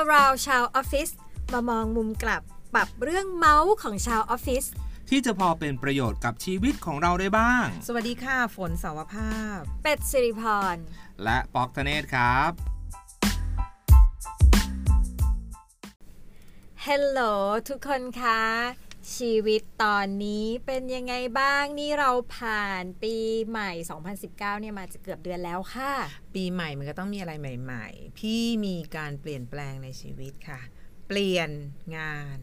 around ชาวออฟฟิศมามองมุมกลับปรับเรื่องเมาส์ของชาวออฟฟิศที่จะพอเป็นประโยชน์กับชีวิตของเราได้บ้าง สวัสดีค่ะ ฝนสาวภาพ เป็ดสิริพร และป๊อกธเนศครับ Hello ทุกคนคะ ชีวิตตอนนี้เป็นยังไงบ้างนี่เราผ่านปีใหม่ 2019 เนี่ยมาจะเกือบเดือนแล้วค่ะ ปีใหม่มันก็ต้องมีอะไรใหม่ ๆ พี่มีการเปลี่ยนแปลงในชีวิตค่ะ เปลี่ยนงาน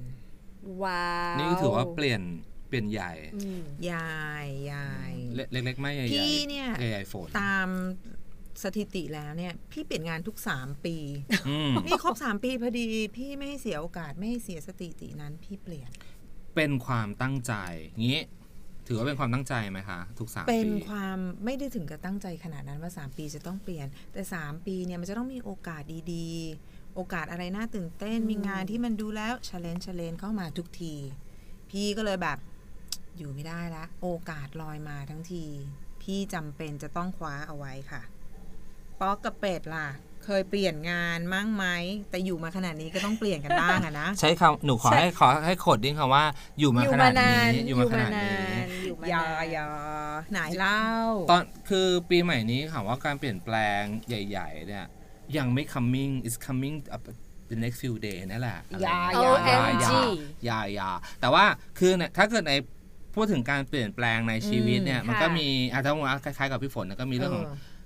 ว้าวนี่ถือว่าเปลี่ยนเปลี่ยนใหญ่อืมยายยายเล็กๆไม่ใหญ่ๆพี่เนี่ยใหญ่ๆฝนตามสถิติแล้วเนี่ยพี่เปลี่ยนงานทุก3ปีอืมนี่ครบ3ปีพอดี พี่ไม่ให้เสียโอกาสไม่ให้เสียสถิตินั้นพี่เปลี่ยน เป็นความตั้งใจงี้ ถือว่าเป็นความตั้งใจไหมคะ ทุกสามเป็นปีความไม่ได้ถึงกับตั้งใจขนาดนั้นว่า 3 ปีจะต้องเปลี่ยน แต่ 3 ปีเนี่ยมันจะต้องมีโอกาสดีๆ โอกาสอะไรน่าตื่นเต้นมีงานที่มันดูแล้วช l เลน g e ช l เลนเข้ามาทุกที พี่ก็เลยแบบอยู่ไม่ได้ละ โอกาสลอยมาทั้งที พี่จำเป็นจะต้องคว้าเอาไว้ค่ะ ป๊อกกับเป็ดล่ะ เคยเปลี่ยนงานมั่งไหมแต่อยู่มาขนาดนี้ก็ต้องเปลี่ยนกันบ้างอะนะ ใช้คำหนูขอให้ขอให้ quoting คำว่าอยู่มาอยู่ขมานาดนานนี้อยู่มาขนาดนี้อยู่มาอย่านานอย่าไหนเล่า ตอนคือปีใหม่นี้ค่ะว่าการเปลี่ยนแปลงใหญ่ ๆ เนี่ยยังไม่ coming is coming up the next few day นั่นแหละอะไรอย่าอย่า OMG อย่าอย่าอย่าแต่ว่าคือเนี่ยถ้าเกิดในพูดถึงการเปลี่ยนแปลงในชีวิตเนี่ยอืมมันก็ค่ะมีอาจจะว่าคล้ายๆกับพี่ฝนนะก็มีเรื่องของ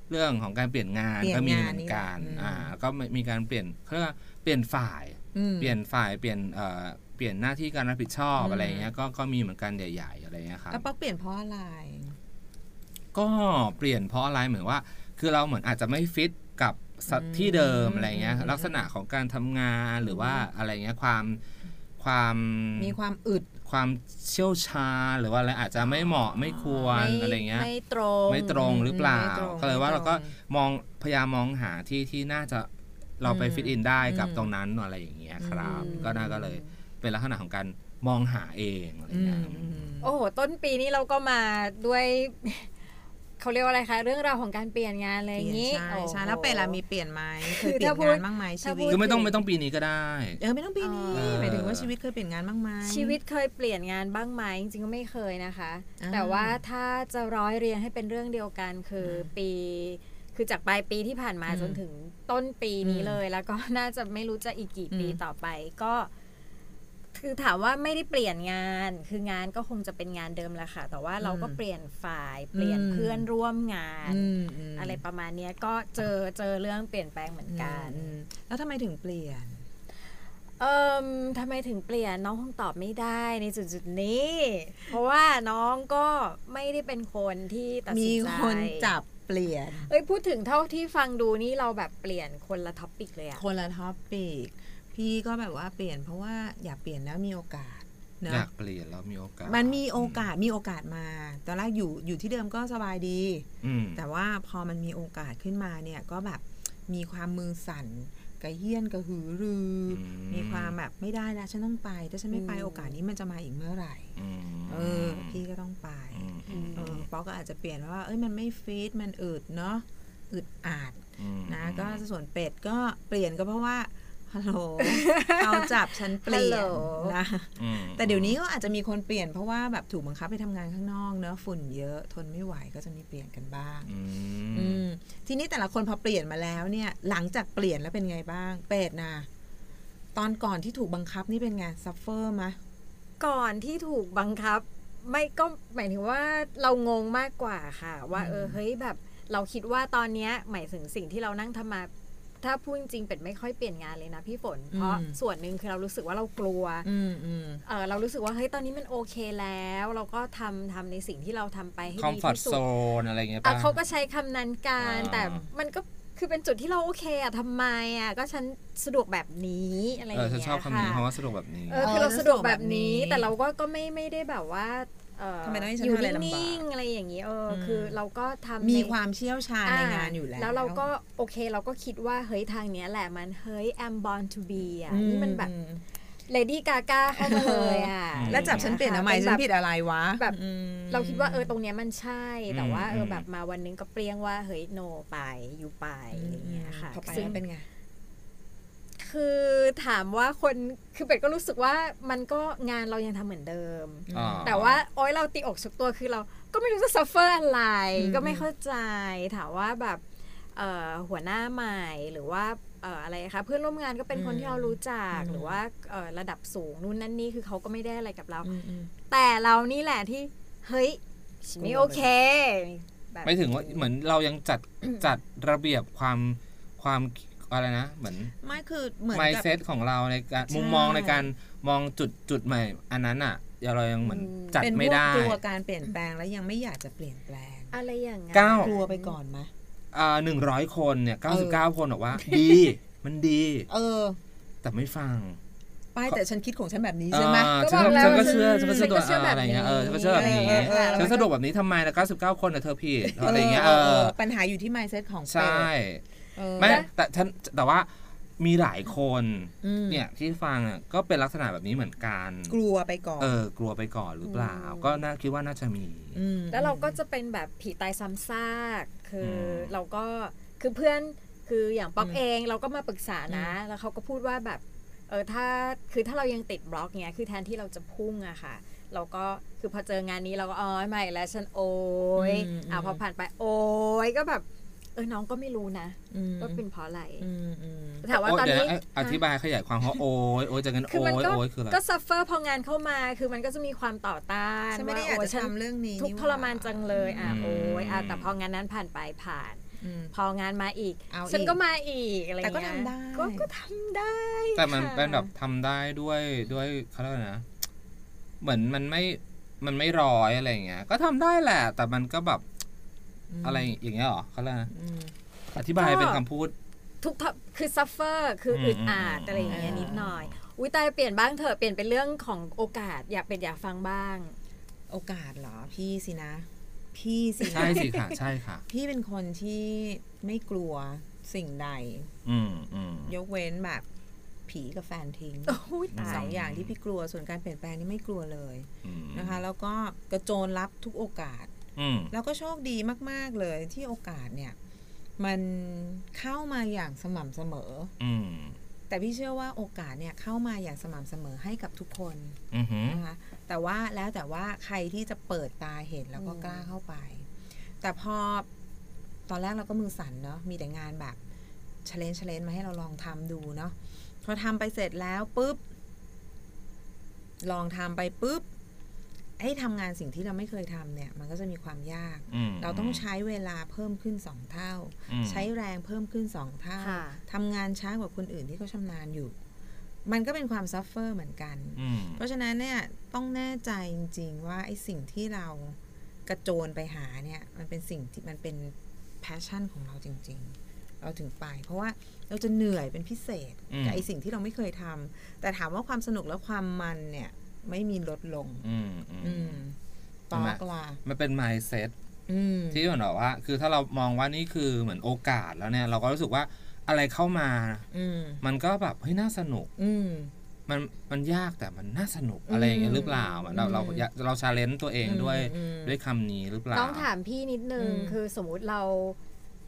เออเรื่องของการเปลี่ยนงานเปลี่ยนก็มีงานเหมือนกันนี่แหละอ่าก็มีการเปลี่ยนเขาเรียกว่าเปลี่ยนฝ่ายอืมเปลี่ยนฝ่ายเปลี่ยนเอ่อเปลี่ยนหน้าที่การรับผิดชอบอืมอะไรเงี้ยก็ก็มีเหมือนกันใหญ่ๆอะไรเงี้ยครับแล้วป๊อกเปลี่ยนเพราะอะไร ก็เปลี่ยนเพราะอะไรเหมือนว่า คือเราเหมือนอาจจะไม่ฟิตกับสถอืมที่เดิมอะไรเงี้ยอืมลักษณะของการทำงานหรือว่าอะไรเงี้ยความความมีความอึด ความเชี่ยวชาญหรือว่าอะไรอาจจะไม่เหมาะไม่ควรไม่อะไรเงี้ยไม่ตรงไม่ตรงหรือเปล่าไม่ตรงก็เลยว่าไม่ตรงเราก็มองพยายามมองหาที่ที่น่าจะเราไปอืมฟิตอินได้กับอืมตรงนั้นอะไรอย่างเงี้ยครับอืมก็น่าก็เลยเป็นลักษณะของการมองหาเองอะไรอืเงี้มยอืมโอ้โหต้นปีนี้เราก็มาด้วย เขาเรียกว่าอะไรคะเรื่องราวของการเปลี่ยนงานอะไรอย่างนี้ใช่โอ้โหใช่แล้วเป็นล่ะมีเปลี่ยนไหมเคยคือเปลี่ยถ้านพูดงานบ้างไหมชีถ้าพูวิตดคือไม่ต้องไม่ต้องปีนี้ก็ได้เออไม่ต้องปีนี้เออหมายถึงว่าชีวิตเคยเปลี่ยนงานบ้างไหมชีวิตเคยเปลี่ยนงานบ้างไหมจริงๆก็ไม่เคยนะคะอ่าแต่ว่าถ้าจะร้อยเรียงให้เป็นเรื่องเดียวกันคืออมปีคือจากปลายปีที่ผ่านมาอืมจนถึงต้นปีนี้อืมเลย แล้วก็น่าจะไม่รู้จะอีกกี่ปีอืมต่อไป ก็ คือถามว่าไม่ได้เปลี่ยนงาน คืองานก็คงจะเป็นงานเดิมแหละค่ะ แต่ว่าเราก็เปลี่ยนฝ่าย เปลี่ยนอืมเพื่อนร่วมงานอืมมอะไรประมาณเนี้ยก็เจอเจอเรื่องเปลี่ยนแปลงเหมือนกันอืมแล้วทำไมถึงเปลี่ยนเอิมทำไมถึงเปลี่ยนน้องคงตอบไม่ได้ในจุดๆนี้ เพราะว่าน้องก็ไม่ได้เป็นคนที่ตัดมีสินใจคนจับเปลี่ยนเอ้ยพูดถึงเท่าที่ฟังดูนี่เราแบบเปลี่ยนคนละ topic เลยอะคนละ topic พี่ก็แบบว่าเปลี่ยนเพราะว่าอยากเปลี่ยนแล้วมีโอกาสเนอยาอะกเปลี่ยนแล้วมีโอกาส มันมีโอกาสมีโอกาสมา ตอนแรกอยู่อยู่ที่เดิมก็สบายดีอืมแต่ว่าพอมันมีโอกาสขึ้นมาเนี่ยก็แบบมีความมือสั่นกระเฮี้ยนกระหือรืออืมีความแบบไม่ได้แล้วฉันต้องไป ถ้าฉันไม่ไปอืมโอกาสนี้มันจะมาอีกเมื่อไหร่อืมเออ พี่ก็ต้องไปอืมอืมเออป๊อกก็อาจจะเปลี่ยนว่า เอ้ยมันไม่ฟีดมันอึดเนาะอึดอาดอืมนะก็ส่วนเป็ดก็เปลี่ยนก็เพราะว่า ฮัลโหลเขาจับฉันเปลี่ยนฮัลโหลนะอืมแต่เดี๋ยวนี้ก็อาจจะมีคนเปลี่ยนเพราะว่าแบบถูกบังคับไปทำงานข้างนอกเนอะฝุ่นเยอะทนไม่ไหวก็จะมีเปลี่ยนกันบ้างอือืมมทีนี้แต่ละคนพอเปลี่ยนมาแล้วเนี่ย หลังจากเปลี่ยนแล้วเป็นไงบ้าง เป็ดนะตอนก่อนที่ถูกบังคับนี่เป็นไง suffer มะก่อนที่ถูกบังคับ ไม่ก็หมายถึงว่าเรางงมากกว่าค่ะ ว่าอืมเออเฮ้ยแบบเราคิดว่าตอนเนี้ยหมายถึงสิ่งที่เรานั่งทำมา ถ้าพูดจริงๆเป็ดไม่ค่อยเปลี่ยนงานเลยนะพี่ฝน เพราะส่วนหนึ่งคือเรารู้สึกว่าเรากลัวอืมอืมเออเรารู้สึกว่าเฮ้ยตอนนี้มันโอเคแล้ว เราก็ทำทำในสิ่งที่เราทำไปให้ comfort ที่สุดนอะไรเงี้ยอะป่ะเขาก็ใช้คำนั้นกันอ่าแต่มันก็คือเป็นจุดที่เราโอเคอะทำไมอะก็ฉันสะดวกแบบนี้อะไรอเออย่างฉันเงี้ยชอบคำนี้ค่ะเพราะว่าสะดวกแบบนี้เออคือเราสะดวกแบบนี้แต่เราก็ก็ไม่ไม่ได้แบบว่าเออ ทำไมต้องให้ฉันอยู่ทำอะไรลำบากนิ่งๆอะไรอย่างนี้เอออมคือเราก็ทำมีใน ความเชี่ยวชาญในงานอยู่แล้ว แล้วเราก็โอเคเราก็คิดว่าเฮ้ยทางเนี้ยแหละมันเฮ้ย I'm born to be อะนี่มันแบบอืมเลดี้กากาเข้ามาเลยอะอืม แล้วจับฉันเปลี่ยนทำไมป็ฉันแบบผิดอะไรวะแบบ อืม เราคิดว่าเออตรงเนี้ยมันใช่แต่ว่าเออม แบบมาวันนึงก็เปรี้ยงว่าเฮ้ยโนไปอยู่ไปอะไรอย่างเงี้ยค่ะ พอไปซึ่งแล้วเป็นไง คือถามว่าคนคือเป็ดก็รู้สึกว่ามันก็งานเรายังทำเหมือนเดิมอ๋อแต่ว่าโอ๊ยเราตีอกสุกตัวคือเราก็ไม่รู้จะ suffer อะไร อืม ก็ไม่เข้าใจ ถามว่าแบบเอ่อหัวหน้าใหม่หรือว่าเอ่ออะไรคะเพื่อนร่วมงานก็เป็นคนที่เรารู้จักหรือว่าเอ่อระดับสูงนู่นนั่นนี่คือเขาก็ไม่ได้อะไรกับเราอืมอืมแต่เรานี่แหละที่เฮ้ยฉันไม่โอเคแบบ ไม่ถึงว่าเหมือนเรายังจัดจัดระเบียบความความ อะไรนะเหมือนไม่คือเหมือนไมกับเซตของเราในการใช่มุมมองในการมองจุดจุดใหม่ อันนั้นอะเรายังเหมือนจัดเป็นพไม่วกได้กลัวการเปลี่ยนแปลงแล้วยังไม่อยากจะเปลี่ยนแปลง อะไรอย่างนั้นเก้ากลัวไปก่อนไหมอ่าหนึ่งร้อยคนเนี่ยเก้าสิบเก้าคนบอกว่า ดี มันดี เออ แต่ไม่ฟังป้ายแต่ฉันคิดของฉันแบบนี้ใช่ไหมอ่าก็ฉันบอกแล้วฉันก็ว่าเชื่อฉัฉันนก็เชื่อฉันก็เชื่อแบบอะไรเงี้ยเออนี้ฉันก็เชื่อแบบนี้เออเออเออฉันสะดวกแบบนี้ทำไมแล้วเก้าสิบเก้าคนน่ะเธอผิดอะไรเงี้ยเอเออเอออปัญหาอยู่ที่ mindset ของเป็ดใช่เออ ไม่แต่ฉันแต่ว่ามีหลายคนอืมเนี่ยที่ฟังอะก็เป็นลักษณะแบบนี้เหมือนกัน กลัวไปก่อน เออกลัวไปก่อนหรือเปล่า ก็น่าคิดว่าน่าจะมีมแล้วเราก็จะเป็นแบบผีตายซ้ำซากคืออมเราก็คือเพื่อนคืออย่างป๊อกอืมเองเราก็มาปรึกษานะ แล้วเขาก็พูดว่าแบบเออถ้าคือถ้าเรายังติดบล็อกเนี้ยคือแทนที่เราจะพุ่งอะค่ะ เราก็คือพอเจองานนี้เราก็อ๋อไม่แล้วฉันโอ้ยอืมอะพอผ่านไปโอ้ยก็แบบ เออน้องก็ไม่รู้นะอืมว่าเป็นเพราะอะไรอืมอืมถามว่าโยตอนเดี๋ยวนี้นะอธิบายขยายความเพราะโอ้ยโอ้ยจากนั้นคือโอ้มันยก็โอ้ยคืออะไรก็ซัฟเฟอร์พองานเข้ามาคือมันก็จะมีความต่อต้านฉันไม่ได้อยากว่จะโฉันทำเรื่องนี้ทุกข์นี่ทรมานจังเลยอะอืมโอ้ยอะแต่พองานนั้นผ่านไปผ่านอืมพองานมาอีกเอาอีกฉันก็มาอีกอะไรแต่เงี้ยก็ทำได้ก็ก็ทำได้ แต่มันค่ะเป็นแบบทำได้ด้วยด้วยเขาเรียกว่านะ เหมือนมันไม่มันไม่ร้อยอะไรอย่างเงี้ยก็ทำได้แหละ แต่มันก็แบบ อะไรอย่างเงี้ยเหรอเขาเรียกนะอืมอธิบายเป็นคำพูด ทุกทคือซัฟเฟอร์คืออืมอึดอัดอืมอะไรอย่างเงี้ยอืมนิดหน่อย อุ้ยตายเปลี่ยนบ้างเถอะเปลี่ยนเป็นเรื่องของโอกาสอยากเป็นอยากฟังบ้าง โอกาสเหรอพี่สินะ พี่สินะใช่สิค่ะใช่ค่ะ พี่เป็นคนที่ไม่กลัวสิ่งใด อืมอืมยกเว้นแบบผีกับแฟนทิ้งโอ้ยตาสอยงอย่างที่พี่กลัวส่วนการเปลี่ยนแปลงนี่ไม่กลัวเลยอืมนะคะ แล้วก็กระโจนรับทุกโอกาสอืม แล้วก็โชคดีมาก ๆ เลยที่โอกาสเนี่ย มันเข้ามาอย่างสม่ำเสมออืมแต่พี่เชื่อว่าโอกาสเนี่ยเข้ามาอย่างสม่ำเสมอให้กับทุกคนอือหือนะคะแต่ว่าแล้วแต่ว่าใครที่จะเปิดตาเห็นแล้วก็อืมกล้าเข้าไป แต่พอตอนแรกเราก็มือสั่นเนาะมีแต่งานแบบเชลเลนเชลเลนมาให้เราลองทำดูเนาะพอทำไปเสร็จแล้วปุ๊บลองทำไปปุ๊บ ให้ทำงานสิ่งที่เราไม่เคยทำเนี่ย มันก็จะมีความยากอืมเราต้องใช้เวลาเพิ่มขึ้นสองเท่าอืมใช้แรงเพิ่มขึ้นสองเท่าค่ะทำงานช้ากว่าคนอื่นที่เขาชำนาญอยู่ มันก็เป็นความ suffer เหมือนกันอืมเพราะฉะนั้นเนี่ยต้องแน่ใจจริง ๆ ว่าไอ้สิ่งที่เรากระโจนไปหาเนี่ย มันเป็นสิ่งที่มันเป็น passion ของเราจริง ๆเราถึงไป เพราะว่าเราจะเหนื่อยเป็นพิเศษอืมกับไอ้สิ่งที่เราไม่เคยทำแต่ถามว่าความสนุกและความมันเนี่ย ไม่มีลดลง อืมอืมอืมปใช่ไหมอกลามันเป็น mindset อืมที่เหมือนแบบว่า คือถ้าเรามองว่านี่คือเหมือนโอกาสแล้วเนี่ย เราก็รู้สึกว่าอะไรเข้ามาอืมมันก็แบบเฮ้ยน่าสนุกอืมมันมันยากแต่มันน่าสนุกอะไรอย่างเงี้ยหรือเปล่าเหมือนเราเราอืมเราเราชาเลนจ์ตัวเองด้วยอืมด้วยคำนี้หรือเปล่าต้องถามพี่นิดนึงอืมคือสมมุติเรา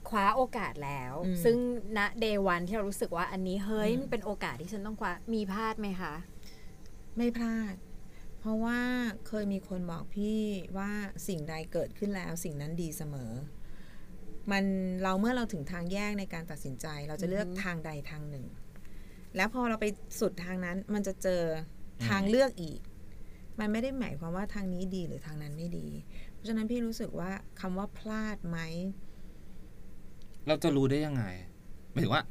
คว้าโอกาสแล้วอืมซึ่งณเดวันที่เรารู้สึกว่าอันนี้เฮ้ยอืมมันเป็นโอกาสที่ฉันต้องคว้ามีพลาดไหมคะ ไม่พลาด เพราะว่าเคยมีคนบอกพี่ว่าสิ่งใดเกิดขึ้นแล้ว สิ่งนั้นดีเสมอ มันเราเมื่อเราถึงทางแยกในการตัดสินใจ เราจะเลือกอือฮึทางใดทางหนึ่ง แล้วพอเราไปสุดทางนั้น มันจะเจอทางอืมเลือกอีก มันไม่ได้หมายความว่าทางนี้ดีหรือทางนั้นไม่ดี เพราะฉะนั้นพี่รู้สึกว่าคำว่าพลาดไหมเราจะรู้ได้ยังไงหมายถึงว่า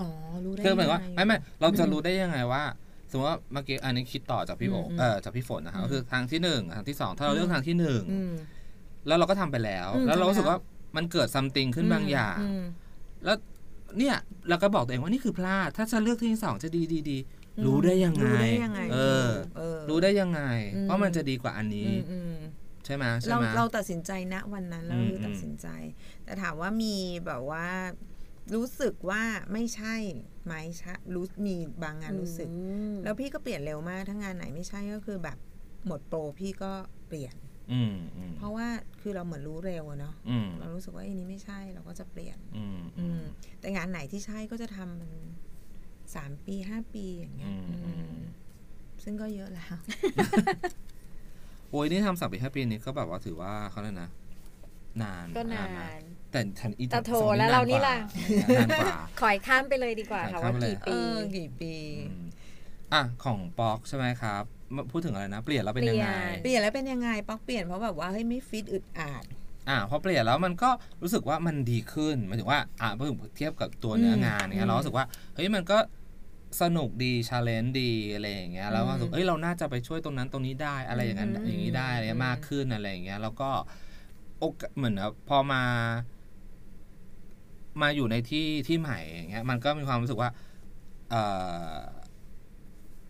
อ๋อรู้ได้คือหมายถึงว่ายังงไม่ไม่เราจะรู้ได้ยังไงว่า สมมติว่าเมื่อกี้อันนี้คิดต่อจากพี่โออืมเออจากพี่ฝนนะครับอืมก็คือทางที่หนึ่งทางที่สองถ้าเราเลือกทางที่หนึ่งอืมแล้วเราก็ทำไปแล้วอืมแล้วเราทำไปรู้สึกแล้วว่ามันเกิดซัมติงขึ้นบางอย่างมแล้วเนี่ยเราก็บอกตัวเองว่านี่คือพลาด ถ้าจะเลือกที่สองจะดีดีดีอืมรู้ได้ยังไงรู้ได้ยังไง เออเออรู้ได้ยังไงอืมว่ามันจะดีกว่าอันนี้อืมอืมใช่ไหมใช่เราไหมเราตัดสินใจณวันนั้นเราอืมคือตัดสินใจ แต่ถามว่ามีแบบว่า รู้สึกว่าไม่ใช่ไหมใช่รู้มีบางงานรู้สึกอืมแล้วพี่ก็เปลี่ยนเร็วมากถ้างานไหนไม่ใช่ก็คือแบบหมดโปรพี่ก็เปลี่ยนอืมอืมเพราะว่าคือเราเหมือนรู้เร็วอะเนาะอืมเรารู้สึกว่าไอ้นี้ไม่ใช่เราก็จะเปลี่ยนอืมอืมแต่งานไหนที่ใช่ก็จะทำมันสามปีห้าปีอย่างเงี้อืยมอือืมมซึ่งก็เยอะแล้วโอ้ยนี่ทำสามปีห้าปีนี้ก็แบบว่าถือว่าเขาเลยกนะ นานก็นานะแต่ทันอีแต่โถสองแล้วเรานี่ล่ะนานกว่าขอยข้ามไปเลยดีกว่าค่ะขอว่าข้ามไปเลยกี่เอปีอกี่ปีอืมอะของป๊อกใช่ไหมครับมาพูดถึงอะไรนะเปลี่ยนแล้วเป็นยังไง เปลี่ยนแล้วเป็นยังไงป๊อกเปลี่ยนเพราะแบบว่าเฮ้ยไม่ฟิตอึดอัดอ่าพอเปลี่ยนแล้วมันก็รู้สึกว่ามันดีขึ้นหมายถึงว่าอ่าเมื่อเทียบกับตัวเนื้องานอืเนี้ยมเรารู้สึกว่าเฮ้ยมันก็สนุกดีชาเลนจ์ดีอะไรอย่างเงี้ยแล้วก็รู้สึกอืมเอ้ยเราน่าจะไปช่วยตรงนั้นตรงนี้ได้อะไรอย่างนั้นอืมอย่างนี้ได้อะไรเงี้ยอืมมากขึ้นอะไรอย่างเงี้ยแล้วก็ โอกาสเหมือนแบบพอมา มาอยู่ในที่ที่ใหม่อย่างเงี้ย มันก็มีความรู้สึกว่า เออ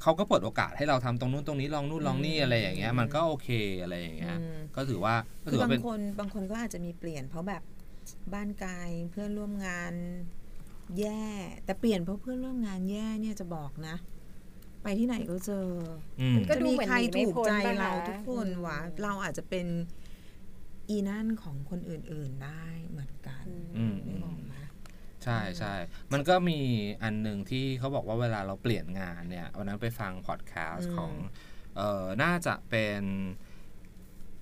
เขาก็เปิดโอกาสให้เราทำตรงนู้นตรงนี้ลองนู่นลองนี่อะไรอย่างเงี้ย มันก็โอเคอะไรอย่างเงี้ยอืมก็ถือว่าก็คืถืออว่าบาเป็นงคนบางคนก็อาจจะมีเปลี่ยนเพราะแบบบ้านไกลเพื่อนร่วมงาน แย่ แต่เปลี่ยนเพราะเพื่อนร่วมงานแย่เนี่ยจะบอกนะ ไปที่ไหนก็เจออืมก็จะดูมีเหมือนใครหนีไม่ถูกพ้นใจปะคะเราทุกคนวะอืมเราอาจจะเป็น อีนั่นของคนอื่นๆได้เหมือนกันอืมไม่บอกไหมใช่ใช่มันก็มีอันหนึ่งที่เขาบอกว่าเวลาเราเปลี่ยนงานเนี่ยวันนั้นไปฟังพอดแคสอืต์มของเอ่อน่าจะเป็น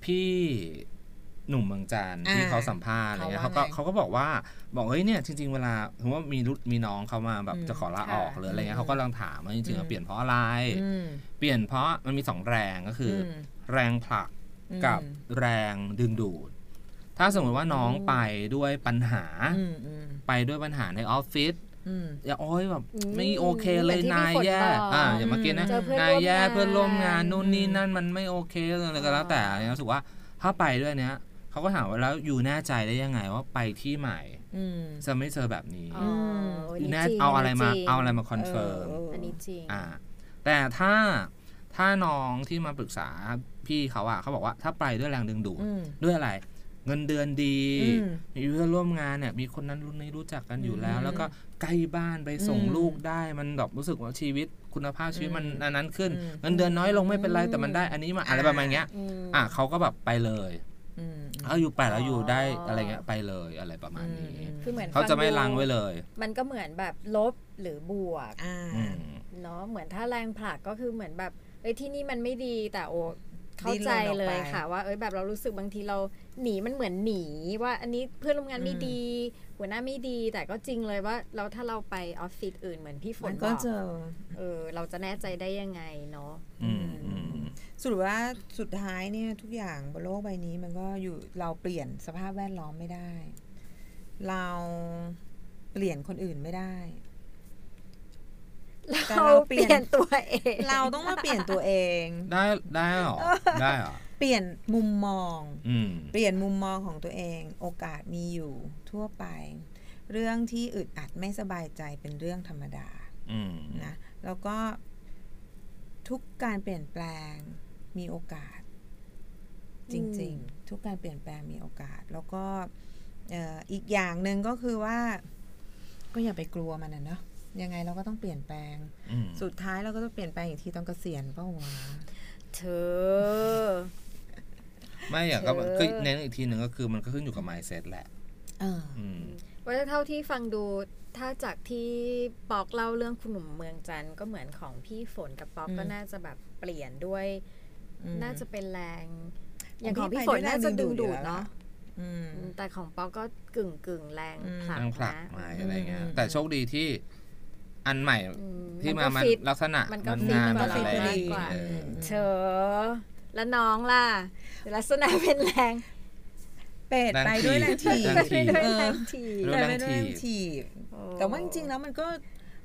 พี่หนุ่มเมืองจันทร์อ่าที่เขาสัมภาษณ์อะไรเงี้ยเขาเขาว่าก็ไงเขาก็บอกว่าบอกเฮ้ยเนี่ยจริง ๆ เวลาถือว่ามีรุ่นมีน้องเขามาแบบอืมจะขอลาออกค่ะหรืออะไรเงี้ยอืมเขาก็ลองถามว่าจริงๆอืแล้วมเปลี่ยนเพราะอะไรอืมเปลี่ยนเพราะมันมีสองแรงก็คืออมแรงผลัก กับอืมแรงดึงดูด ถ้าสมมติว่าน้องไปด้วยปัญหาอืมอืมไปด้วยปัญหาในออฟฟิศอืมอย่าโอ้ยแบบอืมไม่โอเคเลยเหมือนที่นายพี่ฝนแย่บอกอ่าอย่างเมื่อกี้นะเจอเพื่อนนายแย่ร่วมงานเพื่อนร่วมงานนู่นนี่นั่นมันไม่โอเคอะไรก็แล้วแต่เนี่ยรู้สึกว่าถ้าไปด้วยเนี้ยเขาก็ถามว่าแล้ว you แน่ใจได้ยังไงว่าไปที่ใหม่อืมจะไม่เจอแบบนี้อ๋ออันนี้แน่จริงเอาอะไรมาจงเอาอะไรมา confirm เอออันนี้จริงอ่าแต่ถ้า ถ้าน้องที่มาปรึกษาพี่เขาอะเขาบอกว่าถ้าไปด้วยแรงดึงดูดอืมด้วยอะไร เงินเดือนดีอืมมีเพื่อนร่วมงานเนี่ย มีคนนั้นรุ่นนี้รู้จักกันอยู่แล้วอืมแล้วก็ใกล้บ้านไปส่งอืมลูกได้มันแบบรู้สึกว่าชีวิตคุณภาพชีวิตมันอืมอันนั้นขึ้นอืมเงินเดือนน้อยลงไม่เป็นไรอืมแต่มันได้อันนี้มาอะไรประมาณเงี้ยอืมอะเขาก็แบบไปเลยอืมถ้าอยู่ไปแล้วอยู่ได้อ๋อออะไรเงี้ยไปเลยอะไรประมาณนี้อืมคือเหมือนเขาจะไม่ฟัดูลังไว้เลย มันก็เหมือนแบบลบหรือบวกอ่าอืมเนาะเหมือนถ้าแรงผลักก็คือเหมือนแบบ เอ้ยที่นี่มันไม่ดีแต่โอเข้าใจดิ้นรนออกไปเลยค่ะ ว่าเอ้ยแบบเรารู้สึกบางทีเราหนีมันเหมือนหนีว่าอันนี้เพื่อนร่วมงานไม่อืมดี หัวหน้าไม่ดี แต่ก็จริงเลยว่าเราถ้าเราไปออฟฟิศอื่นเหมือนพี่ฝมันนบก็อกเจอเออเราจะแน่ใจได้ยังไงเนาะอืมอืมสรุปว่าสุดท้ายเนี่ยทุกอย่างบนโลกใบนี้มันก็อยู่เราเปลี่ยนสภาพแวดล้อมไม่ได้ เราเปลี่ยนคนอื่นไม่ได้แต่ เราเราเปเปลี่ลี่ยยนนตัวเอง เราต้องมาเปลี่ยนตัวเอง ได้ได้เหรอได้เหรอเปลี่ยนมุมมองอืมเปลี่ยนมุมมองของตัวเอง โอกาสมีอยู่ทั่วไป เรื่องที่อึดอัดไม่สบายใจเป็นเรื่องธรรมดาอืมนะแล้วก็ทุกการเปลี่ยนแปลงมีโอกาส จริง ๆ ทุกการเปลี่ยนแปลงมีโอกาส แล้วก็เอ่ออีกอย่างหนึ่งก็คือว่า ก็อย่าไปกลัวมันนะเนาะ ยังไงเราก็ต้องเปลี่ยนแปลงอืมสุดท้ายเราก็ต้องเปลี่ยนแปลงอีกทีตอนเกษียณเป้าวะเธอ ไม่อยากก็เธอก็เน้นอีกทีหนึ่งก็คือมันก็ขึ้นอยู่กับ mindset แหละเอออืมว่าเท่าที่ฟังดูถ้าจากที่ปอกเล่าเรื่องคุณหนุ่มเมืองจันทร์ก็เหมือนของพี่ฝนกับปอกอืมก็น่าจะแบบเปลี่ยนด้วยอืมน่าจะเป็นแรง อย่างขขอองงพี่พี่ไปฝด้วยแรงนน่าจะดึงดึดูงดูดดเนาะอืมแต่ของปอกก็กึ่งกึ่งๆแรงอืมผลักแรงผลักนะมาอะไรเงี้ยอืมแต่โชคดีที่ อันใหม่อืมที่มันมาก็มันฟิตลักษณะมันก็มันฟิตงานกว่ามันอะไรเราอย่างมากกว่าเออเธอแล้วน้องล่ะลักษณะเป็นแรงเป็ดไปด้วยแรงถีบแรงถีบด้วยเออแรงทีบด้วยแต่แรไม่งได้ถีบแรงถีบโอ้แต่ว่าจริงๆแล้วมันก็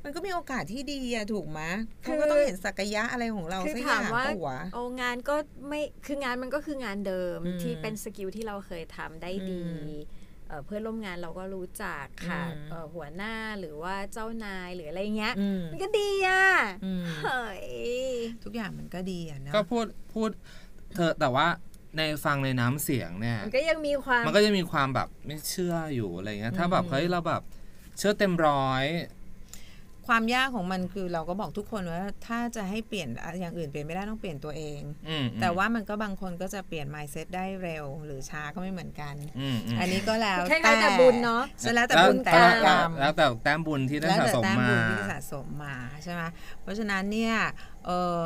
มันก็มีโอกาสที่ดีอะถูกไหมคืเขาอก็ต้องเห็นศักยะอะไรของเราคือสักอถาย่ามงว่าปะวะโองานก็ไม่คืองานมันก็คืองานเดิมอืมที่เป็นสกิลที่เราเคยทำได้ดีอืม เอ่อเพื่อนร่วมงานเราก็รู้จักค่ะอืมเอ่อหัวหน้าหรือว่าเจ้านายหรืออะไรเงี้ยอืมมันก็ดีอะอืมเฮ้ยทุกอย่างมันก็ดีอะเนาะก็พูดพูดเธอแต่ว่าในฟังในน้ำเสียงเนี่ย มันก็ยังมีความมันก็จะมีความแบบไม่เชื่ออยู่อะไรเงี้ยถ้าแบบอืมเฮ้ยเราแบบเชื่อเต็มร้อย ความยากของมันคือเราก็บอกทุกคนว่าถ้าจะให้เปลี่ยนอย่างอื่นเปลี่ยนไม่ได้ต้องเปลี่ยนตัวเองอืมแต่ว่ามันก็บางคนก็จะเปลี่ยน mindset ได้เร็ว หรือช้าก็ไม่เหมือนกันอืมอืมอันนี้ก็แล้วคล้ายๆแต่บุญเนาะใช่แล้วแต่ล้วบุญแต่ล้วละกรรมแล้วแต่แต้มบุญที่ได้แล้วสะแต่สมแต้มมาบุญที่สะสมมาใช่ไหมเพราะฉะนั้นเนี่ยเออ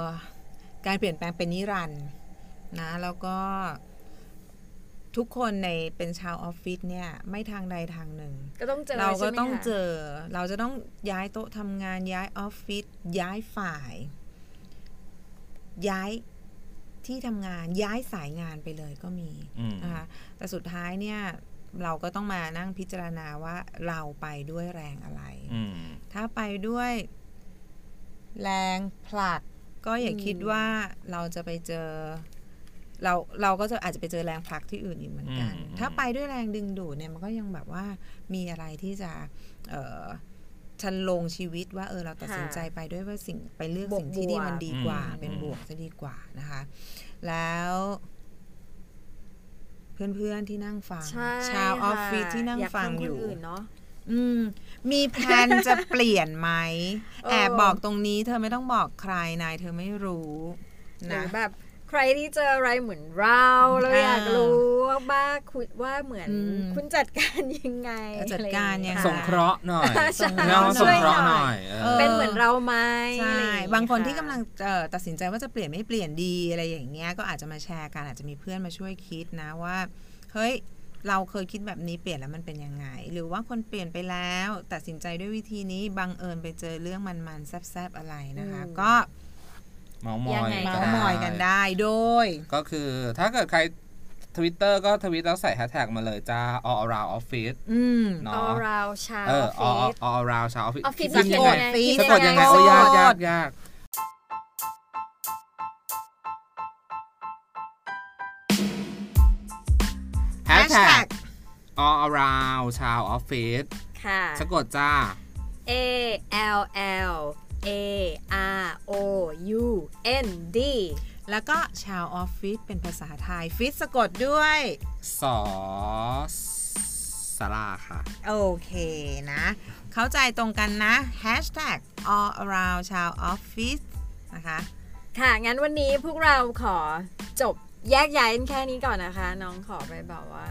การเปลี่ยนแปลงเป็นนิรันดร์นะแล้วก็ ทุกคนในเป็นชาวออฟฟิศเนี่ย ไม่ทางใดทางหนึ่ง ก็ต้องเจอเราก็ใช่ไหมต้องคะเจอ เราจะต้องย้ายโต๊ะทำงานย้ายออฟฟิศย้ายฝ่าย ย้ายที่ทำงานย้ายสายงานไปเลยก็มีอืมนะคะแต่สุดท้ายเนี่ยเราก็ต้องมานั่งพิจารณาว่าเราไปด้วยแรงอะไรอืมถ้าไปด้วยแรงผลักก็อย่าอืมคิดว่าเราจะไปเจอ เราเราก็จะอาจจะไปเจอแรงผลักที่อื่นอีกเหมือนกันอืมถ้าไปด้วยแรงดึงดูดเนี่ยมันก็ยังแบบว่ามีอะไรที่จะเออชันลงชีวิตว่าเออเราตัดสินใจไปด้วยว่าสิ่งไปเลือกสิ่งที่ดีมันดีกว่า เป็นบวกจะดีกว่านะคะ แล้วเพื่อนๆที่นั่งฟังใช่ชาวออฟค่ะฟิศที่นั่งอยากฟังทำคนอยู่อื่นเนาะอืม มีแพลนจะเปลี่ยนไหมเออแอบบอกตรงนี้ เธอไม่ต้องบอกใครนายเธอไม่รู้หรืนะอแบบ ใครที่เจออะไรเหมือนเราเราอ่าอยากรู้ว่าบ้าคุณว่าเหมือนอืมคุณจัดการยังไง จัดการยังไงสงเคราะห์หน่อยใช่เรียกว่าสงเคราะห์หน่อยเอเอออเป็นเหมือนเราไหมใช่อะไรอย่เยบางคนที่ะกำลังเอ่อตัดสินใจว่าจะเปลี่ยนไม่เปลี่ยนดีอะไรอย่างเงี้ยก็อาจจะมาแชร์กันอาจจะมีเพื่อนมาช่วยคิดนะว่าเฮ้ยเราเคยคิดแบบนี้เปลี่ยนแล้วมันเป็นยังไง หรือว่าคนเปลี่ยนไปแล้วตัดสินใจด้วยวิธีนี้บังเอิญไปเจอเรื่องมันๆแซบๆอะไรนะคะอืมก็ เมาส์มยัองยไงเมาก็ส์มได้อยกันได้โดย ก็คือถ้าเกิดใครทวิตเตอร์ก็ทวิตแล้วใส่แฮชแท็กมาเลยจ้า all around office อืมเนาะ all round ชาวเออออฟ all ฟิศ all around ชาวออฟฟิศออฟฟิศพิมพ์ยังไงสะกดฟิศสะกดยังไงสะกดโอ้ยากยากยากแฮชแท็ก all around ชาวออฟฟิศค่ะสะกดจ้า A L L A R O U N D แล้วก็ชาวออฟฟิศเป็นภาษาไทยฟิตสะกดด้วย สอสาราค่ะ โอเคนะ เข้าใจตรงกันนะ hashtag all around ชาวออฟฟิศนะคะ ค่ะ งั้นวันนี้พวกเราขอจบแยกย้ายกันแค่นี้ก่อนนะคะ น้องขอไปแบบว่า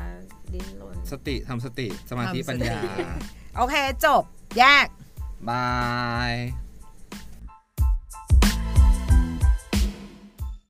ดิ้นรน สติทำสติสมาธิทำสติปัญญา โอเค จบ แยก บาย